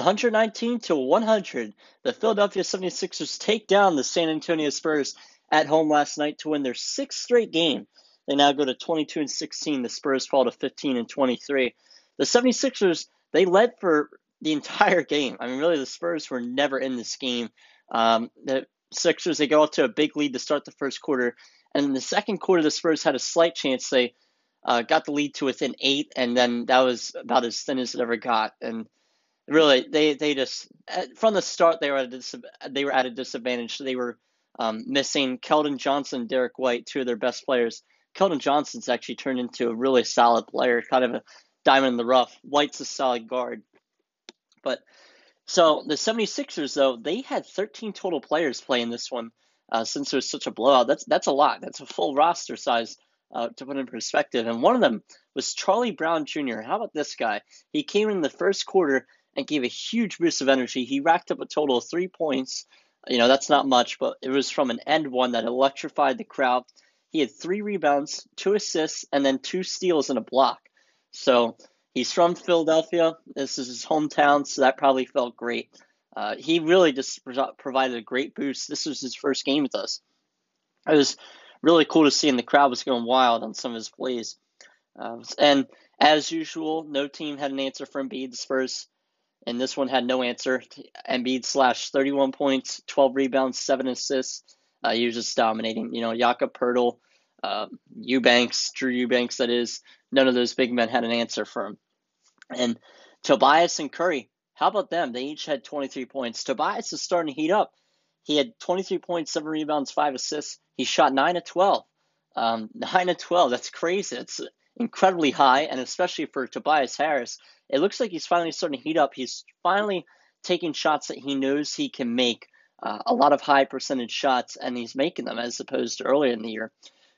119 to 100, the Philadelphia 76ers take down the San Antonio Spurs at home last night to win their sixth straight game. They now go to 22 and 16. The Spurs fall to 15 and 23. The 76ers, they led for the entire game. I mean, really, the Spurs were never in this game. Um, the Sixers, they go out to a big lead to start the first quarter. And in the second quarter, the Spurs had a slight chance. They uh, got the lead to within eight, and then that was about as thin as it ever got. And really, they they just from the start they were at a dis- they were at a disadvantage. They were um, missing Keldon Johnson, Derrick White, two of their best players. Keldon Johnson's actually turned into a really solid player, kind of a diamond in the rough. White's a solid guard. But so the 76ers, though, they had 13 total players playing this one uh, since was such a blowout. That's that's a lot. That's a full roster size uh, to put in perspective. And one of them was Charlie Brown Jr. How about this guy? He came in the first quarter and gave a huge boost of energy. He racked up a total of three points. You know, that's not much, but it was from an end one that electrified the crowd. He had three rebounds, two assists, and then two steals and a block. So he's from Philadelphia. This is his hometown, so that probably felt great. Uh, he really just provided a great boost. This was his first game with us. It was really cool to see, and the crowd was going wild on some of his plays. Uh, and as usual, no team had an answer for Embiid. The Spurs, and this one had no answer. Embiid slashed 31 points, 12 rebounds, 7 assists. Uh, he was just dominating. You know, Jakob Poeltl, uh, Eubanks, Drew Eubanks, that is, none of those big men had an answer for him. And Tobias and Curry, how about them? They each had 23 points. Tobias is starting to heat up. He had 23 points, seven rebounds, five assists. He shot nine of 12. Um, nine of 12. That's crazy. It's incredibly high, and especially for Tobias Harris, it looks like he's finally starting to heat up. He's finally taking shots that he knows he can make. Uh, a lot of high percentage shots, and he's making them as opposed to earlier in the year.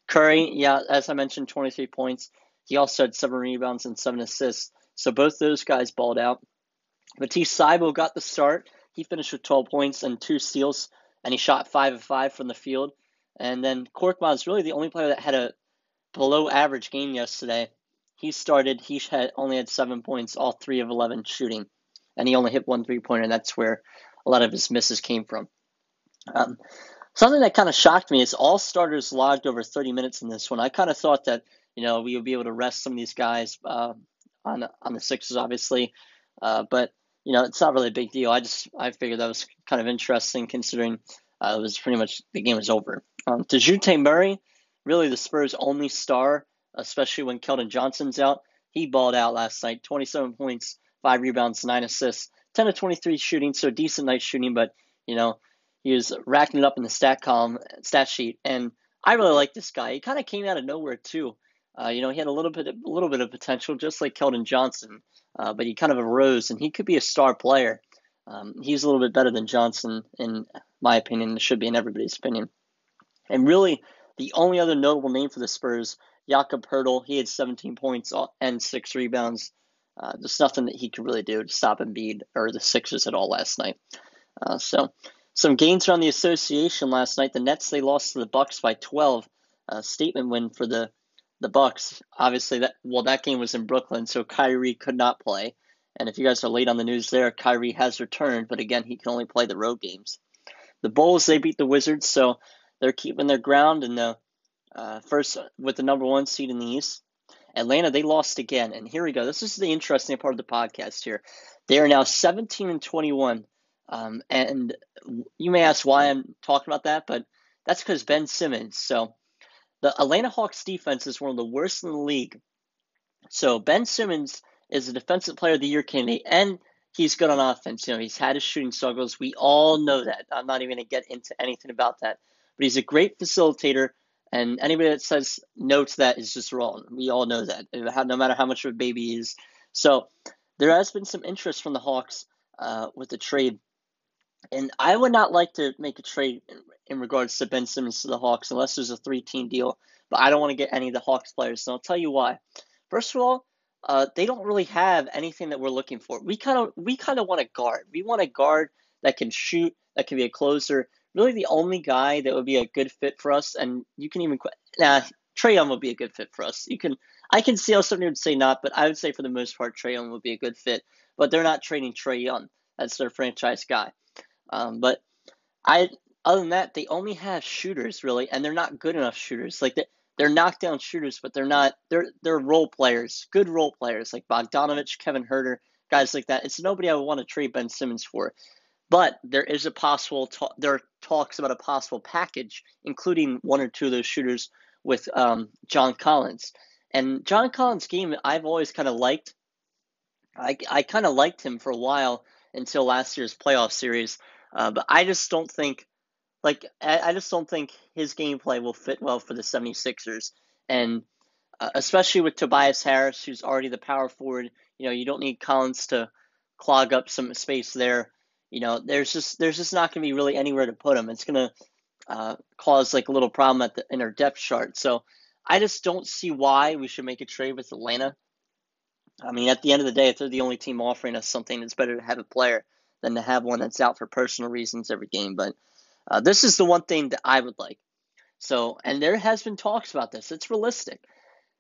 Curry, yeah, as I mentioned, 23 points. He also had seven rebounds and seven assists. So both those guys balled out. Matisse Thybulle got the start. He finished with 12 points and two steals, and he shot 5 of 5 from the field. And then Korkmaz is really the only player that had a below average game yesterday. He started, he had only had 7 points, all 3 of 11 shooting. And he only hit one three pointer, and that's where a lot of his misses came from. Um, something that kind of shocked me is all starters logged over 30 minutes in this one. I kind of thought that, you know, we would be able to rest some of these guys uh, on, on the Sixers, obviously. Uh, but you know, it's not really a big deal. I just I figured that was kind of interesting considering uh, it was pretty much the game was over. Um, Dejounte Murray, really the Spurs' only star, especially when Keldon Johnson's out. He balled out last night, 27 points, five rebounds, nine assists, 10 to 23 shooting, so decent night shooting, but you know he was racking it up in the stat column, stat sheet, and I really like this guy. He kind of came out of nowhere too. Uh, you know, he had a little bit, a little bit of potential, just like Keldon Johnson uh, but he kind of arose, and he could be a star player. Um, he's a little bit better than Johnson, in my opinion. It should be in everybody's opinion. And really, the only other notable name for the Spurs, Jakob Poeltl, he had 17 points and six rebounds. Uh, there's nothing that he could really do to stop Embiid or the Sixers at all last night. Uh, so, some gains around the association last night. The Nets they lost to the Bucks by 12. Uh, statement win for the the Bucks, obviously that well that game was in Brooklyn, so Kyrie could not play. And if you guys are late on the news there, Kyrie has returned, but again he can only play the road games. The Bulls they beat the Wizards, so they're keeping their ground in the uh, first with the number one seed in the East. Atlanta they lost again, and here we go. This is the interesting part of the podcast here. They are now 17 and 21, um, and you may ask why I'm talking about that, but that's because Ben Simmons. So the Atlanta Hawks defense is one of the worst in the league. So Ben Simmons is a defensive player of the year candidate, and he's good on offense. You know, he's had his shooting struggles. We all know that. I'm not even going to get into anything about that. But he's a great facilitator, and anybody that says no to that is just wrong. We all know that, no matter how much of a baby he is. So there has been some interest from the Hawks uh, with the trade. And I would not like to make a trade in regards to Ben Simmons to the Hawks unless there's a three team deal. But I don't want to get any of the Hawks players, and I'll tell you why. First of all, uh, they don't really have anything that we're looking for. We kind of we kind of want a guard. We want a guard that can shoot, that can be a closer. Really, the only guy that would be a good fit for us, and you can even nah, Trae Young would be a good fit for us. You can I can see how somebody would say not, but I would say for the most part, Trae Young would be a good fit. But they're not trading Trae Young. That's their franchise guy. Um, but I, other than that, they only have shooters really, and they're not good enough shooters. Like they, they're knockdown shooters, but they're not. They're they're role players, good role players like Bogdanovich, Kevin Huerter, guys like that. It's nobody I would want to trade Ben Simmons for. But there is a possible. there are talks about a possible package, including one or two of those shooters with um, John Collins. And John Collins' game, I've always kind of liked. I, I kind of liked him for a while until last year's playoff series, uh, but I just don't think, like, I, I, just don't think his gameplay will fit well for the 76ers. And uh, especially with Tobias Harris, who's already the power forward, you know, you don't need Collins to clog up some space there. You know, there's just there's just not going to be really anywhere to put him. It's going to uh, cause like a little problem at the in our depth chart. So I just don't see why we should make a trade with Atlanta. I mean, at the end of the day, if they're the only team offering us something, it's better to have a player than to have one that's out for personal reasons every game. But uh, this is the one thing that I would like. So, and there has been talks about this. It's realistic.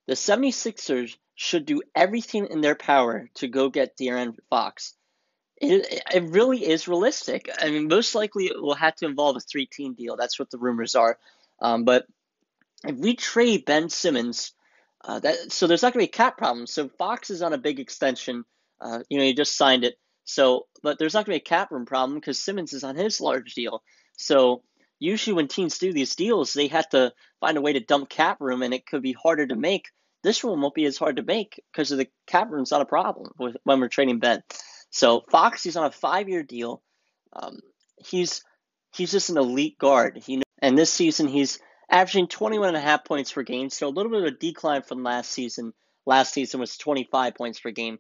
The 76ers should do everything in their power to go get De'Aaron Fox. It, it really is realistic. I mean, most likely it will have to involve a three team deal. That's what the rumors are. Um, but if we trade Ben Simmons, uh, that so there's not going to be a cap problem. So Fox is on a big extension. Uh, you know, he just signed it. So, but there's not going to be a cap room problem because Simmons is on his large deal. So usually when teams do these deals, they have to find a way to dump cap room, and it could be harder to make. This one won't be as hard to make because of the cap room's not a problem with, when we're trading Ben. So Fox, he's on a five-year deal. Um, he's he's just an elite guard. He and this season he's averaging 21 and a half points per game, so a little bit of a decline from last season. Last season was 25 points per game,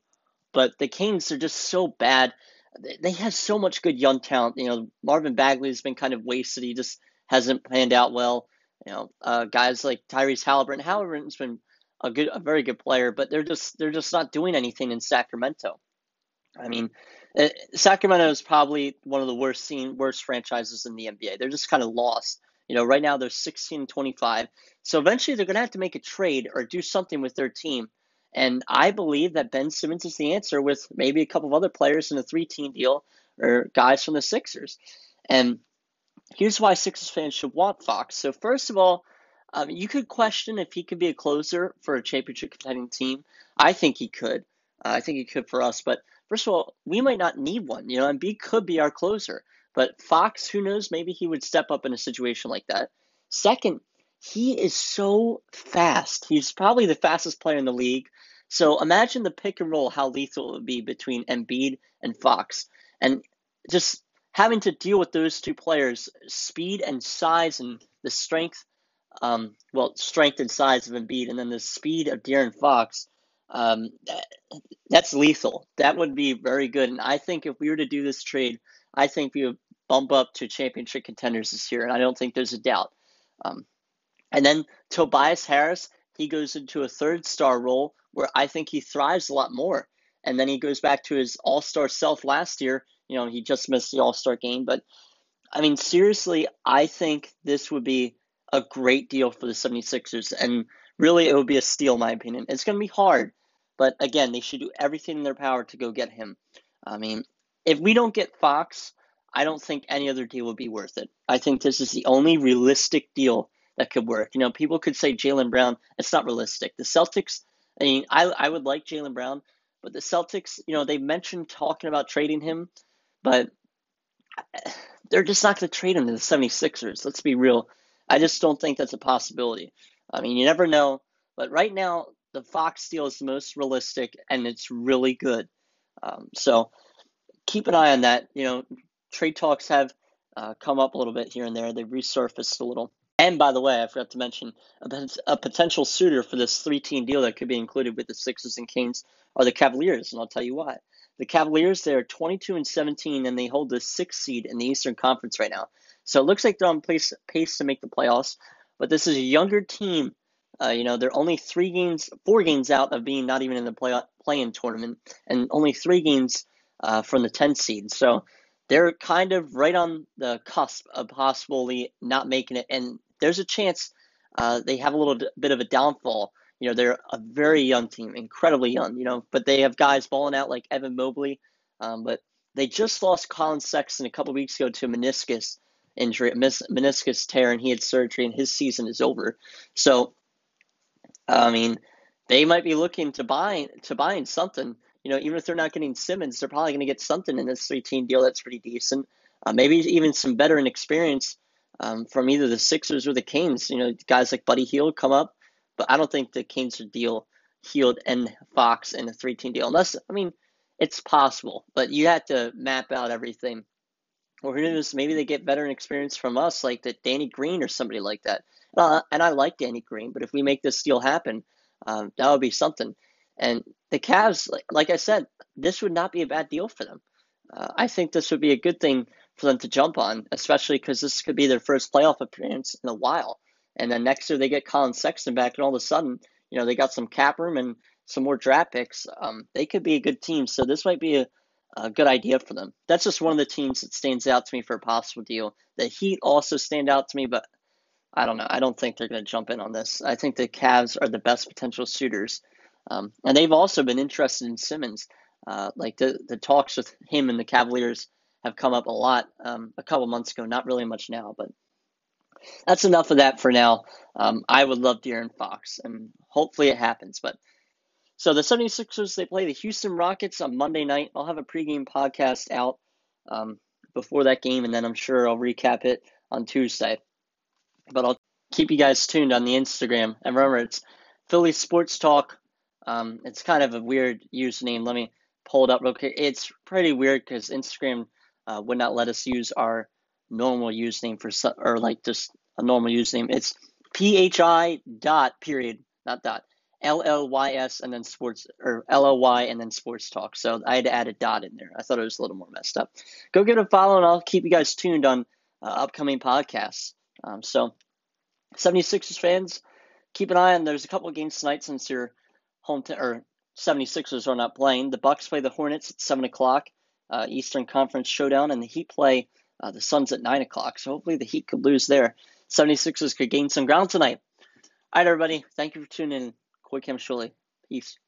but the Kings are just so bad. They have so much good young talent. You know, Marvin Bagley has been kind of wasted. He just hasn't panned out well. You know, uh, guys like Tyrese Haliburton. Haliburton's been a good, a very good player, but they're just they're just not doing anything in Sacramento. I mean, uh, Sacramento is probably one of the worst seen, worst franchises in the NBA. They're just kind of lost. You know, right now they're 16 and 25. So eventually they're going to have to make a trade or do something with their team. And I believe that Ben Simmons is the answer with maybe a couple of other players in a three team deal or guys from the Sixers. And here's why Sixers fans should want Fox. So, first of all, um, you could question if he could be a closer for a championship contending team. I think he could. Uh, I think he could for us. But first of all, we might not need one. You know, Embiid could be our closer. But Fox, who knows, maybe he would step up in a situation like that. Second, he is so fast. He's probably the fastest player in the league. So imagine the pick and roll, how lethal it would be between Embiid and Fox. And just having to deal with those two players, speed and size and the strength, um, well, strength and size of Embiid, and then the speed of De'Aaron Fox, um, that's lethal. That would be very good. And I think if we were to do this trade, I think we would bump up to championship contenders this year, and I don't think there's a doubt. Um, and then Tobias Harris, he goes into a third star role where I think he thrives a lot more. And then he goes back to his all star self last year. You know, he just missed the all star game. But I mean, seriously, I think this would be a great deal for the 76ers. And really, it would be a steal, in my opinion. It's going to be hard. But again, they should do everything in their power to go get him. I mean, if we don't get Fox, I don't think any other deal would be worth it. I think this is the only realistic deal that could work. You know, people could say Jaylen Brown. It's not realistic. The Celtics, I mean, I, I would like Jaylen Brown, but the Celtics, you know, they mentioned talking about trading him, but they're just not going to trade him to the 76ers. Let's be real. I just don't think that's a possibility. I mean, you never know. But right now, the Fox deal is the most realistic, and it's really good. Um, so keep an eye on that. You know, trade talks have uh, come up a little bit here and there. They've resurfaced a little. And by the way, I forgot to mention a, a potential suitor for this three-team deal that could be included with the Sixers and Kings are the Cavaliers, and I'll tell you why. The Cavaliers, they're 22 and 17, and they hold the sixth seed in the Eastern Conference right now. So it looks like they're on pace, pace to make the playoffs. But this is a younger team. Uh, you know, they're only three games, four games out of being not even in the play play-in tournament, and only three games uh, from the 10th seed. So they're kind of right on the cusp of possibly not making it, and there's a chance uh, they have a little bit of a downfall. You know, they're a very young team, incredibly young. You know, but they have guys balling out like Evan Mobley. Um, but they just lost Collin Sexton a couple weeks ago to a meniscus injury, a meniscus tear, and he had surgery, and his season is over. So, I mean, they might be looking to buy to buying something. You know, even if they're not getting Simmons, they're probably going to get something in this three-team deal that's pretty decent. Uh, maybe even some veteran experience um, from either the Sixers or the Kings. You know, guys like Buddy Hield come up, but I don't think the Kings would deal Hield and Fox in a three-team deal unless I mean it's possible, but you have to map out everything. Or who knows, maybe they get veteran experience from us, like that Danny Green or somebody like that. Uh, and I like Danny Green, but if we make this deal happen, um, that would be something. And the Cavs, like, like, I said, this would not be a bad deal for them. Uh, I think this would be a good thing for them to jump on, especially because this could be their first playoff appearance in a while. And then next year they get Collin Sexton back, and all of a sudden, you know, they got some cap room and some more draft picks, um, they could be a good team. So this might be a, a, good idea for them. That's just one of the teams that stands out to me for a possible deal. The Heat also stand out to me, but I don't know. I don't think they're going to jump in on this. I think the Cavs are the best potential suitors. Um, and they've also been interested in Simmons. Uh, like the, the talks with him and the Cavaliers have come up a lot um, a couple months ago. Not really much now, but that's enough of that for now. Um, I would love De'Aaron Fox, and hopefully it happens. But so the 76ers, they play the Houston Rockets on Monday night. I'll have a pregame podcast out um, before that game, and then I'm sure I'll recap it on Tuesday. But I'll keep you guys tuned on the Instagram. And remember, it's Philly Sports Talk. Um, it's kind of a weird username. Let me pull it up real quick. It's pretty weird because Instagram uh, would not let us use our normal username for or like just a normal username. It's phi dot period not dot L L Y S and then sports or L L Y and then sports talk. So I had to add a dot in there. I thought it was a little more messed up. Go give it a follow and I'll keep you guys tuned on uh, upcoming podcasts. Um, so 76ers fans, keep an eye on. There's a couple of games tonight since your home t- or 76ers are not playing. The Bucks play the Hornets at seven o'clock, uh, Eastern Conference showdown, and the Heat play uh, the Suns at nine o'clock. So hopefully the Heat could lose there. 76ers could gain some ground tonight. All right, everybody. Thank you for tuning in. Coy Camiscioli. Peace.